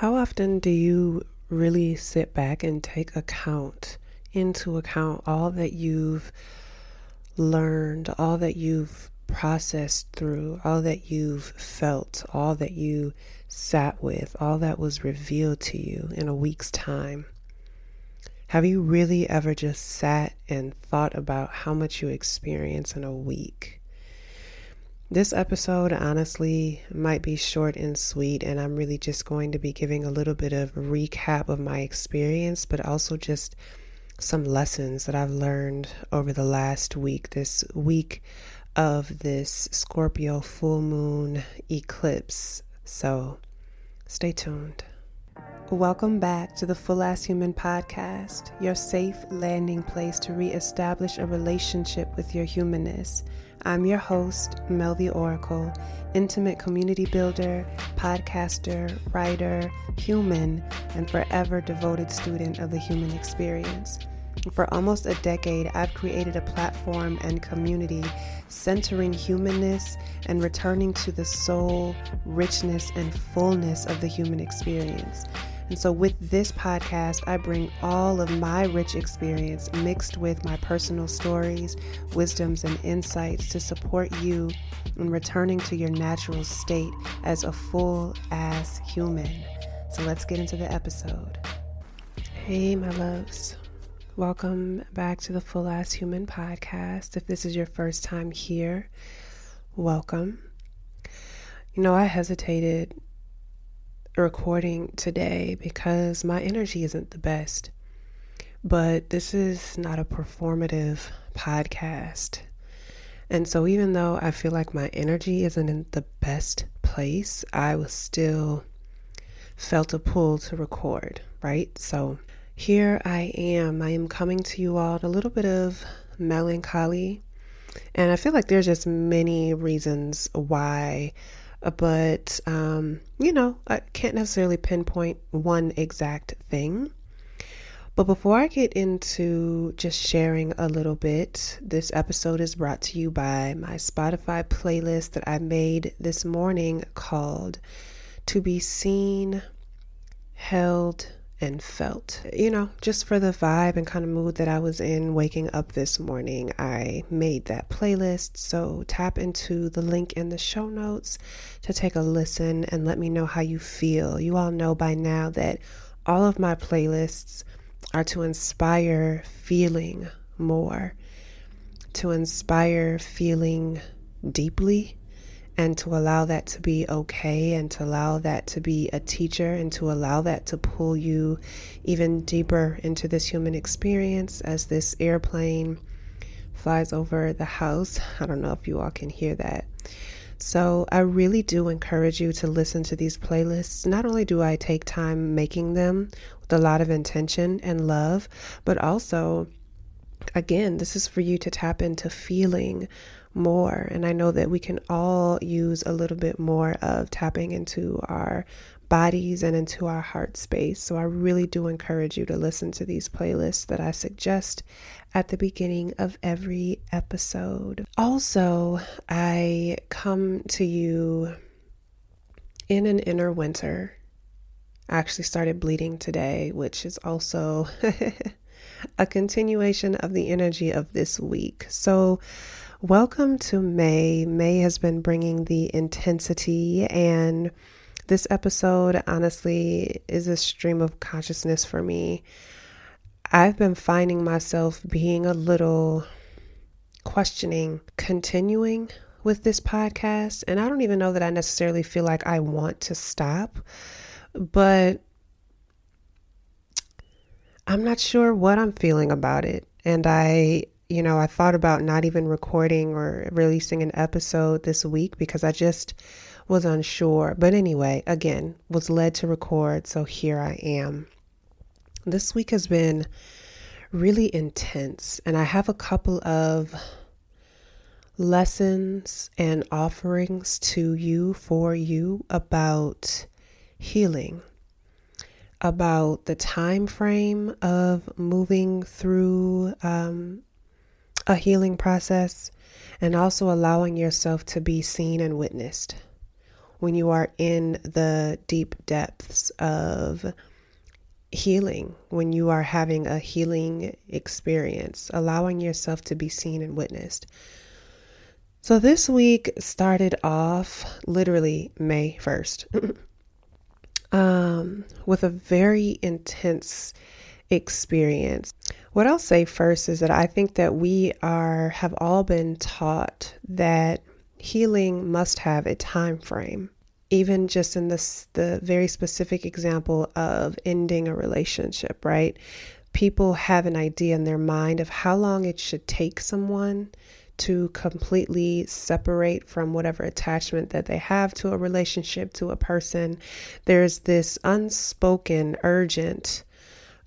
How often do you really sit back and take account, into account, all that you've learned, all that you've processed through, all that you've felt, all that you sat with, all that was revealed to you in a week's time? Have you really ever just sat and thought about how much you experience in a week? This episode, honestly, might be short and sweet, and I'm really just going to be giving a little bit of recap of my experience, but also just some lessons that I've learned over the last week, this week of this Scorpio full moon eclipse. So stay tuned. Welcome back to the Full Ass Human podcast, your safe landing place to reestablish a relationship with your humanness I'm your host, Mel the Oracle, intimate community builder, podcaster, writer, human, and forever devoted student of the human experience. For almost a decade, I've created a platform and community centering humanness and returning to the soul, richness, and fullness of the human experience. And so, with this podcast, I bring all of my rich experience mixed with my personal stories, wisdoms, and insights to support you in returning to your natural state as a full ass human. So, let's get into the episode. Hey, my loves. Welcome back to the Full Ass Human podcast. If this is your first time here, welcome. You know, I hesitated recording today because my energy isn't the best. But this is not a performative podcast. And so, even though I feel like my energy isn't in the best place, I was still felt a pull to record, right? So, here I am. I am coming to you all a little bit of melancholy. And I feel like there's just many reasons why but um, you know, I can't necessarily pinpoint one exact thing. But before I get into just sharing a little bit, this episode is brought to you by my Spotify playlist that I made this morning called To Be Seen, Held, and felt. You know, just for the vibe and kind of mood that I was in waking up this morning, I made that playlist. So tap into the link in the show notes to take a listen and let me know how you feel. You all know by now that all of my playlists are to inspire feeling more, to inspire feeling deeply and to allow that to be okay and to allow that to be a teacher and to allow that to pull you even deeper into this human experience as this airplane flies over the house. I don't know if you all can hear that. So, I really do encourage you to listen to these playlists. Not only do I take time making them with a lot of intention and love, but also, again, this is for you to tap into feeling more. And I know that we can all use a little bit more of tapping into our bodies and into our heart space. So I really do encourage you to listen to these playlists that I suggest at the beginning of every episode. Also, I come to you in an inner winter. I actually started bleeding today, which is also a continuation of the energy of this week. So, Welcome to May. May has been bringing the intensity, and this episode honestly is a stream of consciousness for me. I've been finding myself being a little questioning, continuing with this podcast, and I don't even know that I necessarily feel like I want to stop, but I'm not sure what I'm feeling about it. And I you know, I thought about not even recording or releasing an episode this week because I just was unsure. But anyway, again, was led to record, so here I am. This week has been really intense, and I have a couple of lessons and offerings to you for you about healing about the time frame of moving through um, a healing process and also allowing yourself to be seen and witnessed. when you are in the deep depths of healing, when you are having a healing experience, allowing yourself to be seen and witnessed. So this week started off literally May 1st um, with a very intense experience. What I'll say first is that I think that we are have all been taught that healing must have a time frame. Even just in this the very specific example of ending a relationship, right? People have an idea in their mind of how long it should take someone to completely separate from whatever attachment that they have to a relationship, to a person. There's this unspoken, urgent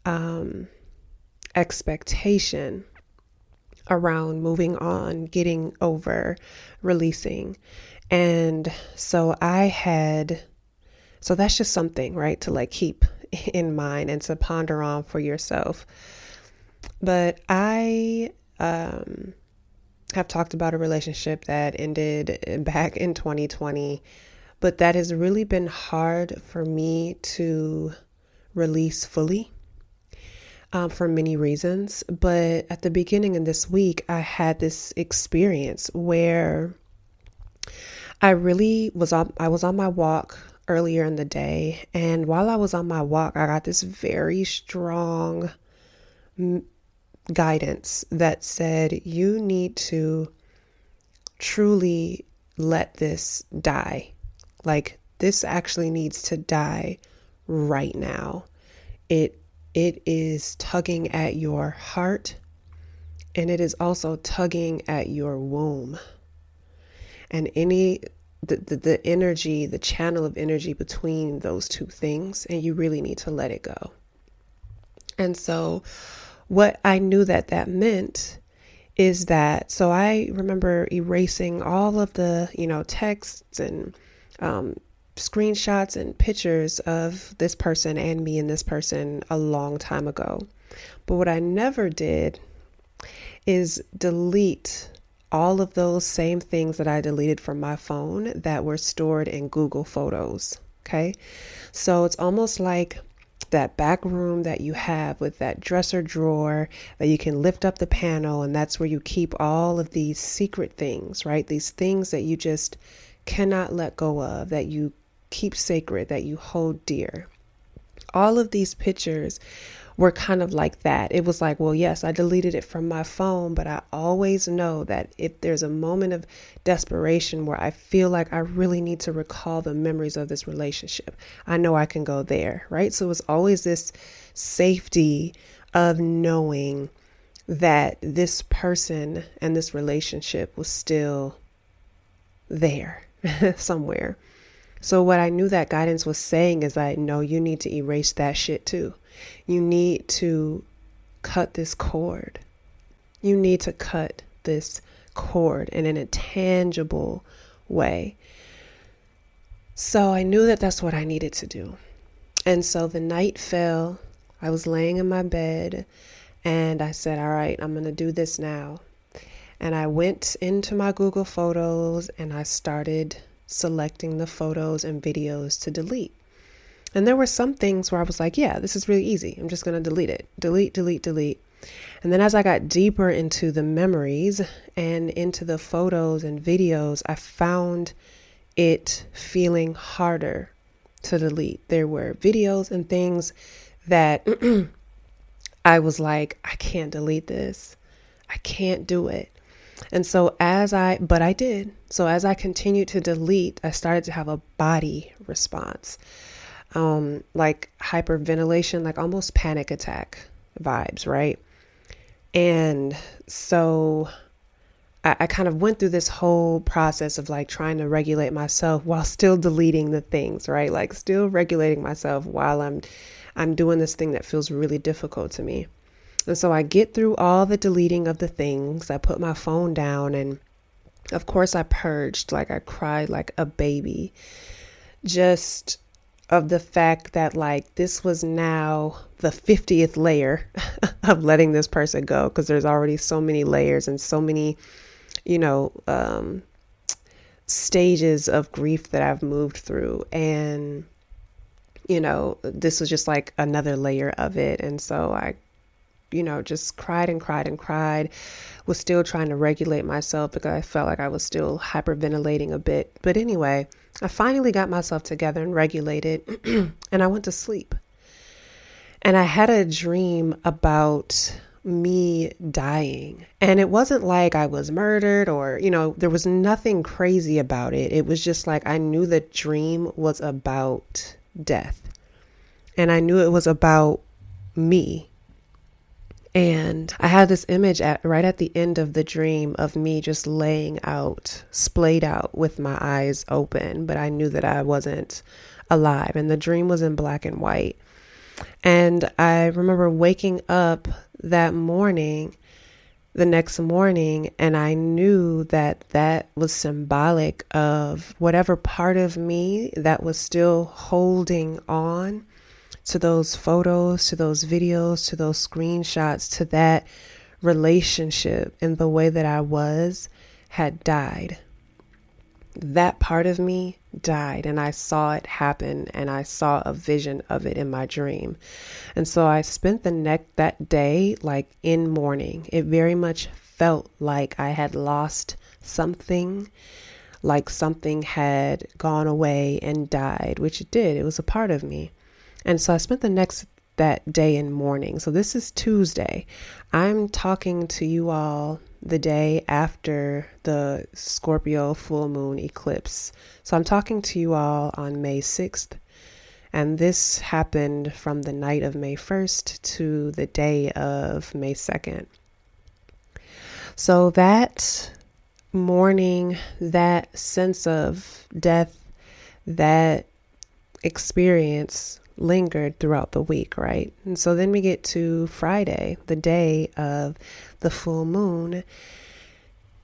um, expectation around moving on, getting over, releasing. And so I had, so that's just something, right, to like keep in mind and to ponder on for yourself. But I um, have talked about a relationship that ended back in 2020, but that has really been hard for me to release fully um, for many reasons. But at the beginning of this week, I had this experience where I really was on, I was on my walk earlier in the day. And while I was on my walk, I got this very strong guidance that said, you need to truly let this die. Like, this actually needs to die right now. It it is tugging at your heart and it is also tugging at your womb. And any the, the, the energy, the channel of energy between those two things, and you really need to let it go. And so, what I knew that that meant is that, so I remember erasing all of the, you know, texts and um, screenshots and pictures of this person and me and this person a long time ago. But what I never did is delete all of those same things that I deleted from my phone that were stored in Google Photos. Okay. So it's almost like that back room that you have with that dresser drawer that you can lift up the panel, and that's where you keep all of these secret things, right? These things that you just cannot let go of, that you keep sacred, that you hold dear. All of these pictures were kind of like that. It was like, well, yes, I deleted it from my phone, but I always know that if there's a moment of desperation where I feel like I really need to recall the memories of this relationship, I know I can go there, right? So it's always this safety of knowing that this person and this relationship was still there somewhere. So, what I knew that guidance was saying is that no, you need to erase that shit too. You need to cut this cord. You need to cut this cord and in a tangible way. So, I knew that that's what I needed to do. And so the night fell. I was laying in my bed and I said, All right, I'm going to do this now. And I went into my Google Photos and I started selecting the photos and videos to delete. And there were some things where I was like, yeah, this is really easy. I'm just going to delete it. Delete, delete, delete. And then as I got deeper into the memories and into the photos and videos, I found it feeling harder to delete. There were videos and things that I was like, I can't delete this. I can't do it. And so, as I, but I did. So, as I continued to delete, I started to have a body response, um, like hyperventilation, like almost panic attack vibes, right? And so, I, I kind of went through this whole process of like trying to regulate myself while still deleting the things, right? Like, still regulating myself while I'm, I'm doing this thing that feels really difficult to me. And so I get through all the deleting of the things. I put my phone down and of course I purged like I cried like a baby. Just of the fact that like this was now the 50th layer of letting this person go because there's already so many layers and so many you know um stages of grief that I've moved through. And, you know, this was just like another layer of it. And so I, you know, just cried and cried and cried, was still trying to regulate myself because I felt like I was still hyperventilating a bit. But anyway, I finally got myself together and regulated, and I went to sleep. And I had a dream about me dying. And it wasn't like I was murdered or, you know, there was nothing crazy about it. It was just like I knew the dream was about death. And I knew it was about me. And I had this image at right at the end of the dream of me just laying out, splayed out with my eyes open, but I knew that I wasn't alive. And the dream was in black and white. And I remember waking up that morning, the next morning, and I knew that that was symbolic of whatever part of me that was still holding on to those photos, to those videos, to those screenshots, to that relationship and the way that I was had died that part of me died and I saw it happen and I saw a vision of it in my dream. And so I spent the next that day like in mourning. It very much felt like I had lost something, like something had gone away and died, which it did. It was a part of me. And so I spent the next that day in mourning. So this is Tuesday. I'm talking to you all the day after the Scorpio full moon eclipse. So I'm talking to you all on May 6th. And this happened from the night of May 1st to the day of May 2nd. So that morning, that sense of death, that experience lingered throughout the week, right? And so then we get to Friday, the day of the full moon.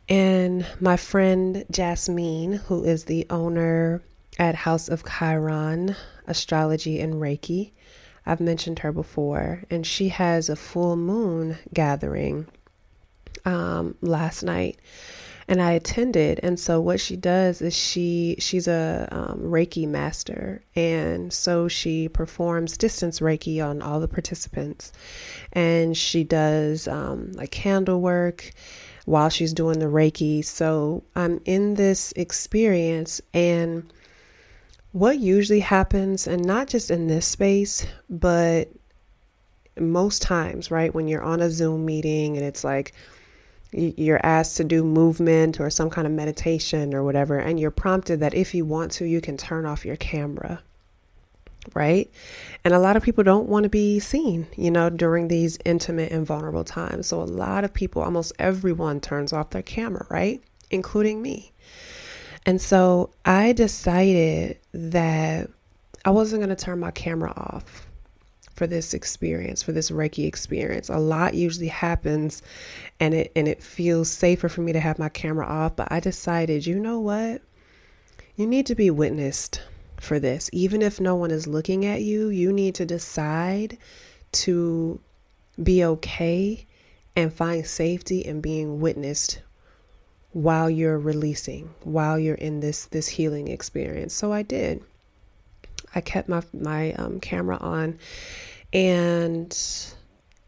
And my friend Jasmine, who is the owner at House of Chiron Astrology and Reiki, I've mentioned her before, and she has a full moon gathering um, last night and I attended. And so what she does is she she's a um, Reiki master, and so she performs distance Reiki on all the participants, and she does um, like candle work while she's doing the Reiki. So I'm in this experience and. What usually happens, and not just in this space, but most times, right, when you're on a Zoom meeting and it's like, you're asked to do movement or some kind of meditation or whatever, and you're prompted that if you want to, you can turn off your camera. Right? And a lot of people don't want to be seen, you know, during these intimate and vulnerable times. So a lot of people, almost everyone, turns off their camera, right? Including me. And so I decided that I wasn't going to turn my camera off for this experience, for this Reiki experience. A lot usually happens and it and it feels safer for me to have my camera off, but I decided, you know what? You need to be witnessed for this. Even if no one is looking at you, you need to decide to be okay and find safety in being witnessed while you're releasing, while you're in this this healing experience. So I did. I kept my my um, camera on, and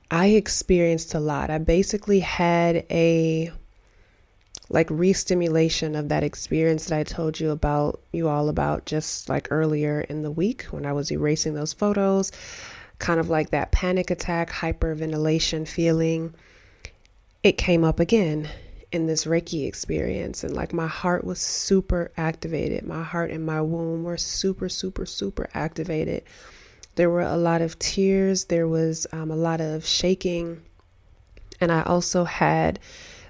I experienced a lot. I basically had a like re-stimulation of that experience that I told you about you all about just like earlier in the week when I was erasing those photos, kind of like that panic attack, hyperventilation feeling. It came up again in this Reiki experience and like my heart was super activated. My heart and my womb were super super super activated there were a lot of tears, there was um, a lot of shaking, and I also had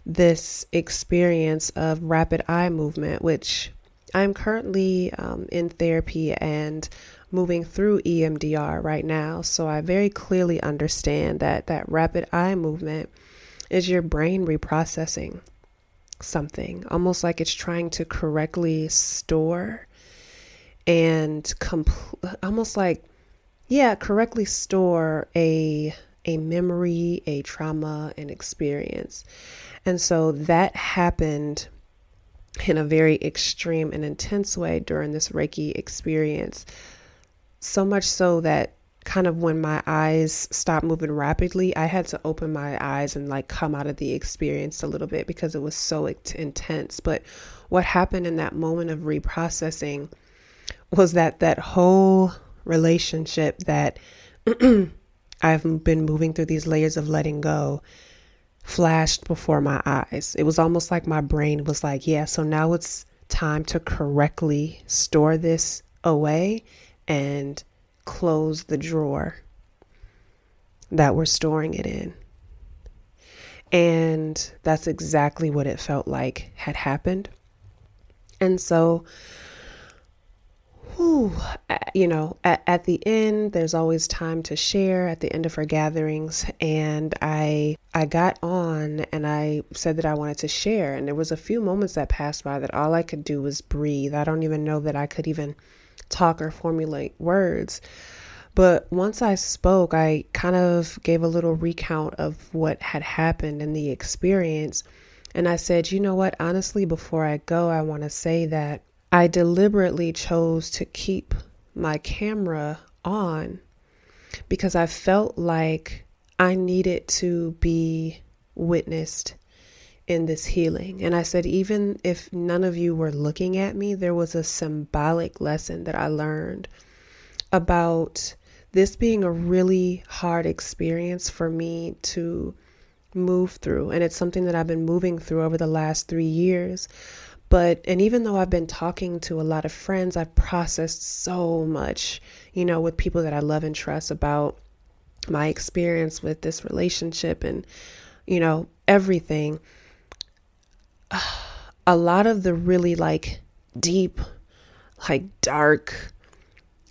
this experience of rapid eye movement, which I'm currently um, in therapy and moving through EMDR right now. So I very clearly understand that that rapid eye movement is your brain reprocessing something, almost like it's trying to correctly store and almost like yeah, correctly store a a memory, a trauma, an experience. And so that happened in a very extreme and intense way during this Reiki experience. So much so that kind of when my eyes stopped moving rapidly, I had to open my eyes and like come out of the experience a little bit because it was so intense. But what happened in that moment of reprocessing was that that whole relationship that I've been moving through these layers of letting go flashed before my eyes. It was almost like my brain was like, yeah, so now it's time to correctly store this away and close the drawer that we're storing it in. And that's exactly what it felt like had happened. And so you know, at, at the end, there's always time to share at the end of our gatherings. And I, I got on and I said that I wanted to share. And there was a few moments that passed by that all I could do was breathe. I don't even know that I could even talk or formulate words. But once I spoke, I kind of gave a little recount of what had happened and the experience. And I said, you know what? Honestly, before I go, I want to say that I deliberately chose to keep my camera on because I felt like I needed to be witnessed in this healing. And I said, even if none of you were looking at me, there was a symbolic lesson that I learned about this being a really hard experience for me to move through. And it's something that I've been moving through over the last three years. But, and even though I've been talking to a lot of friends, I've processed so much, you know, with people that I love and trust about my experience with this relationship and, you know, everything. A lot of the really like deep, like dark,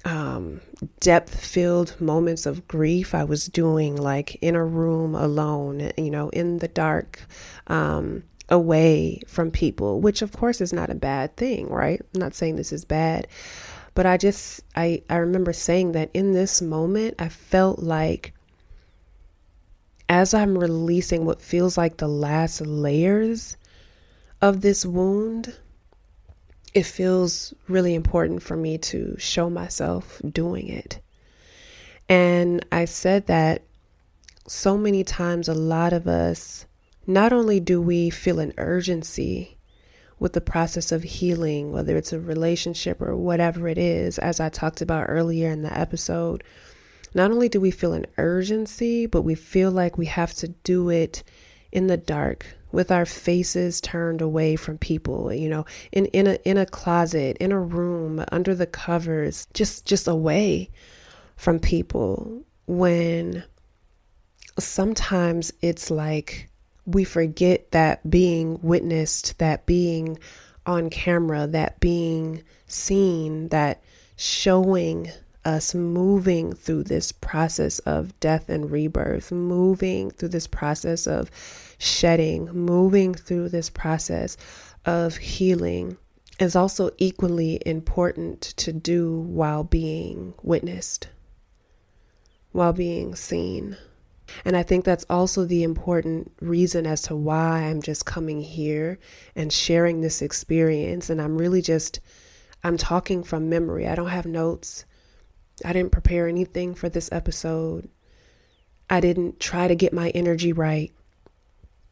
um, depth filled moments of grief I was doing like in a room alone, you know, in the dark. Um, away from people, which of course is not a bad thing, right? I'm not saying this is bad, but I just I I remember saying that in this moment I felt like as I'm releasing what feels like the last layers of this wound, it feels really important for me to show myself doing it. And I said that so many times, a lot of us not only do we feel an urgency with the process of healing, whether it's a relationship or whatever it is, as I talked about earlier in the episode, not only do we feel an urgency, but we feel like we have to do it in the dark with our faces turned away from people, you know, in, in a in a closet, in a room, under the covers, just just away from people when sometimes it's like we forget that being witnessed, that being on camera, that being seen, that showing us moving through this process of death and rebirth, moving through this process of shedding, moving through this process of healing is also equally important to do while being witnessed, while being seen. And I think that's also the important reason as to why I'm just coming here and sharing this experience. And I'm really just, I'm talking from memory. I don't have notes. I didn't prepare anything for this episode. I didn't try to get my energy right.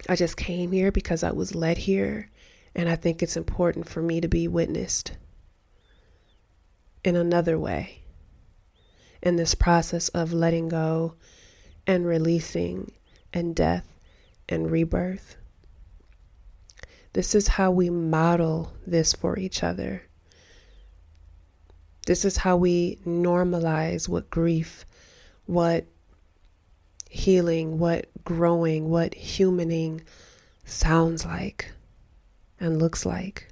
I just came here because I was led here. And I think it's important for me to be witnessed in another way in this process of letting go and releasing and death and rebirth. This is how we model this for each other. This is how we normalize what grief, what healing, what growing, what humaning sounds like and looks like.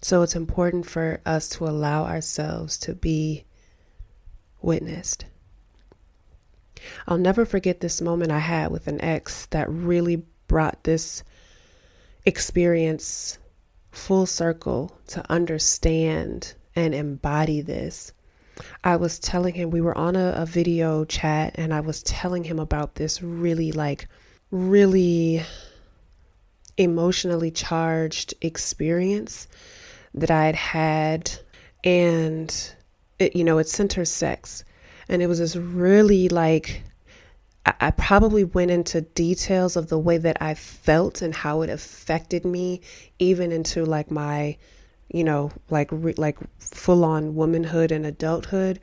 So it's important for us to allow ourselves to be witnessed. I'll never forget this moment I had with an ex that really brought this experience full circle to understand and embody this. I was telling him, we were on a, a, video chat, and I was telling him about this really, like, really emotionally charged experience that I had had. And, it, you know, it centers sex. And it was this really like, I, probably went into details of the way that I felt and how it affected me, even into like my, you know, like, re, like full on womanhood and adulthood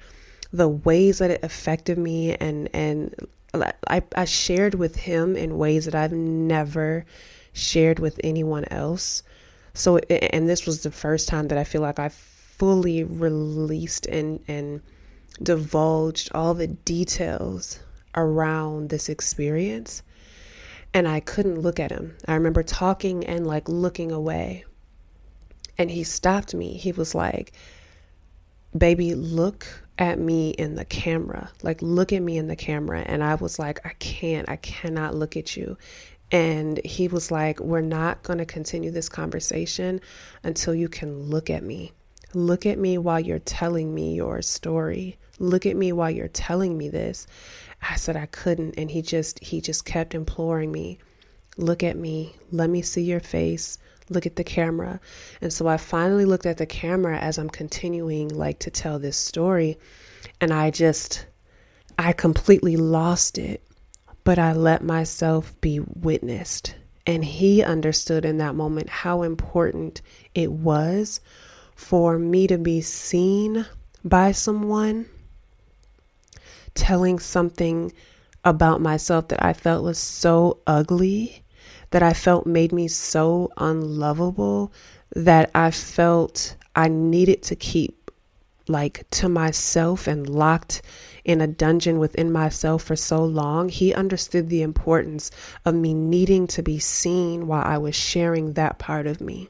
the ways that it affected me and and I, I shared with him in ways that I've never shared with anyone else. So, and this was the first time that I feel like I fully released and, and divulged all the details around this experience. And I couldn't look at him. I remember talking and like looking away. And he stopped me. He was like, Baby, look at me in the camera. Like, look at me in the camera. And I was like, I can't, I cannot look at you. And he was like, We're not going to continue this conversation until you can look at me. Look at me while you're telling me your story. Look at me while you're telling me this. I said I couldn't. And he just, he just kept imploring me, Look at me. Let me see your face look at the camera. And so I finally looked at the camera as I'm continuing like to tell this story and I just I completely lost it. But I let myself be witnessed. And he understood in that moment how important it was for me to be seen by someone telling something about myself that I felt was so ugly that I felt made me so unlovable that I felt I needed to keep like to myself and locked in a dungeon within myself for so long. He understood the importance of me needing to be seen while I was sharing that part of me.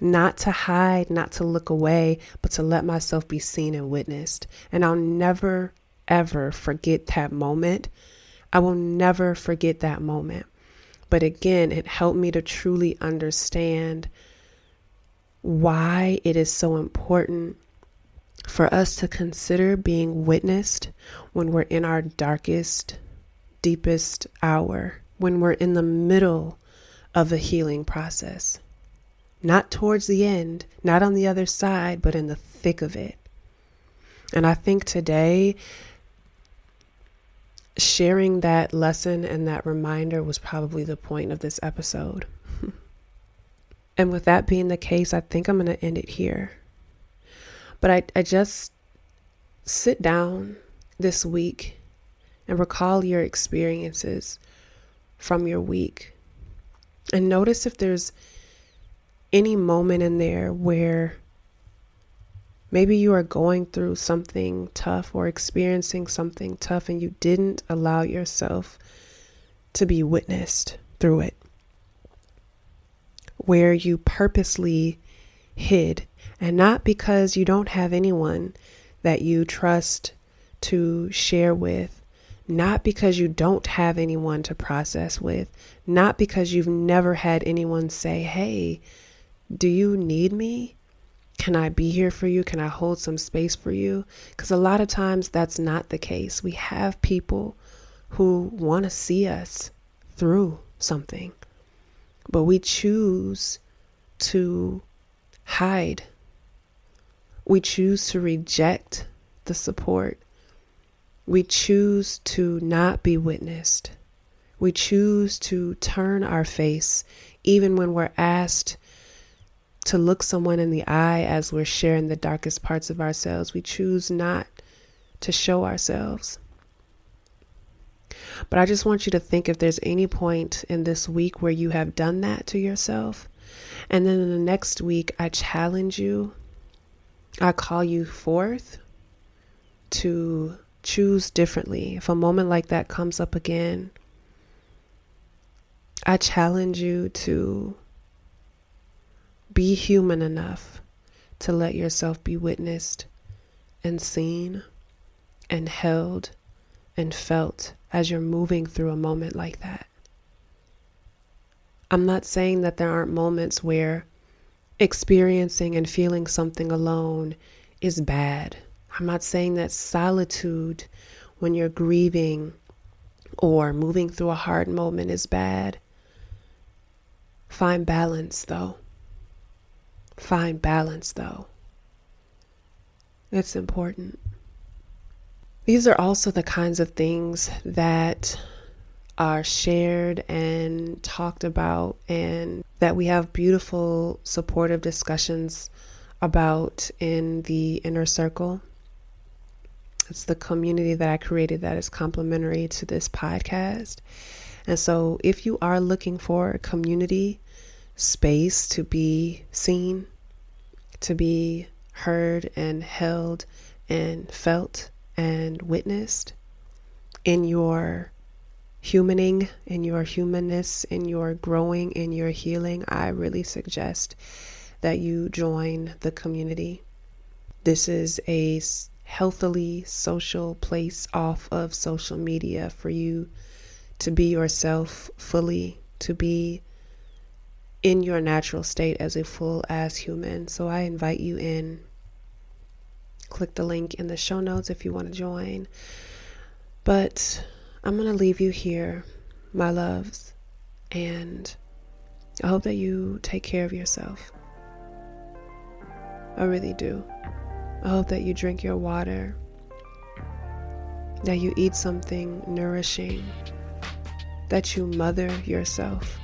Not to hide, not to look away, but to let myself be seen and witnessed. And I'll never, ever forget that moment. I will never forget that moment. But again, it helped me to truly understand why it is so important for us to consider being witnessed when we're in our darkest, deepest hour, when we're in the middle of a healing process. Not towards the end, not on the other side, but in the thick of it. And I think today sharing that lesson and that reminder was probably the point of this episode. and with that being the case, I think I'm going to end it here. But I, I just sit down this week and recall your experiences from your week and notice if there's any moment in there where Maybe you are going through something tough or experiencing something tough and you didn't allow yourself to be witnessed through it. Where you purposely hid, and not because you don't have anyone that you trust to share with, not because you don't have anyone to process with, not because you've never had anyone say, Hey, do you need me? Can I be here for you? Can I hold some space for you? Because a lot of times that's not the case. We have people who want to see us through something, but we choose to hide. We choose to reject the support. We choose to not be witnessed. We choose to turn our face even when we're asked to look someone in the eye as we're sharing the darkest parts of ourselves. We choose not to show ourselves. But I just want you to think if there's any point in this week where you have done that to yourself. And then in the next week, I challenge you, I call you forth to choose differently. If a moment like that comes up again, I challenge you to be human enough to let yourself be witnessed and seen and held and felt as you're moving through a moment like that. I'm not saying that there aren't moments where experiencing and feeling something alone is bad. I'm not saying that solitude when you're grieving or moving through a hard moment is bad. Find balance, though. Find balance, though. It's important. These are also the kinds of things that are shared and talked about, and that we have beautiful, supportive discussions about in the inner circle. It's the community that I created that is complementary to this podcast. And so, if you are looking for a community space to be seen, to be heard and held and felt and witnessed in your humaning, in your humanness, in your growing, in your healing, I really suggest that you join the community. This is a healthily social place off of social media for you to be yourself fully, to be in your natural state as a full ass human. So I invite you in. Click the link in the show notes if you want to join. But I'm going to leave you here, my loves, and I hope that you take care of yourself. I really do. I hope that you drink your water, that you eat something nourishing, that you mother yourself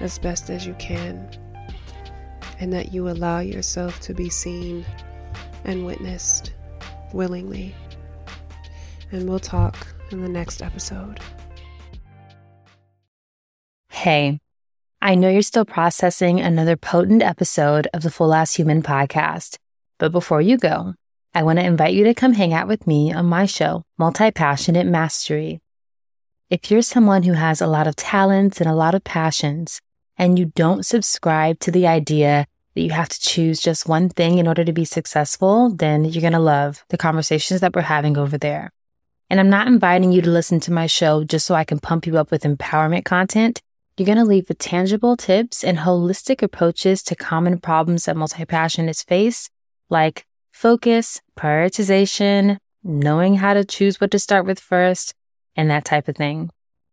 as best as you can, and that you allow yourself to be seen and witnessed willingly. And we'll talk in the next episode. Hey, I know you're still processing another potent episode of the Full Ass Human podcast, but before you go, I want to invite you to come hang out with me on my show, Multi Passionate Mastery. If you're someone who has a lot of talents and a lot of passions, and you don't subscribe to the idea that you have to choose just one thing in order to be successful, then you're going to love the conversations that we're having over there. And I'm not inviting you to listen to my show just so I can pump you up with empowerment content. You're going to leave with tangible tips and holistic approaches to common problems that multi passionates face, like focus, prioritization, knowing how to choose what to start with first, and that type of thing.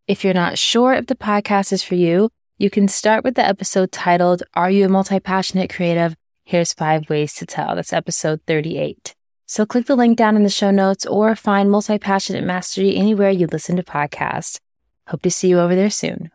If you're not sure if the podcast is for you, you can start with the episode titled, Are You a Multi Passionate Creative? Here's five ways to tell. That's episode 38. So click the link down in the show notes or find Multi Passionate Mastery anywhere you listen to podcasts. Hope to see you over there soon.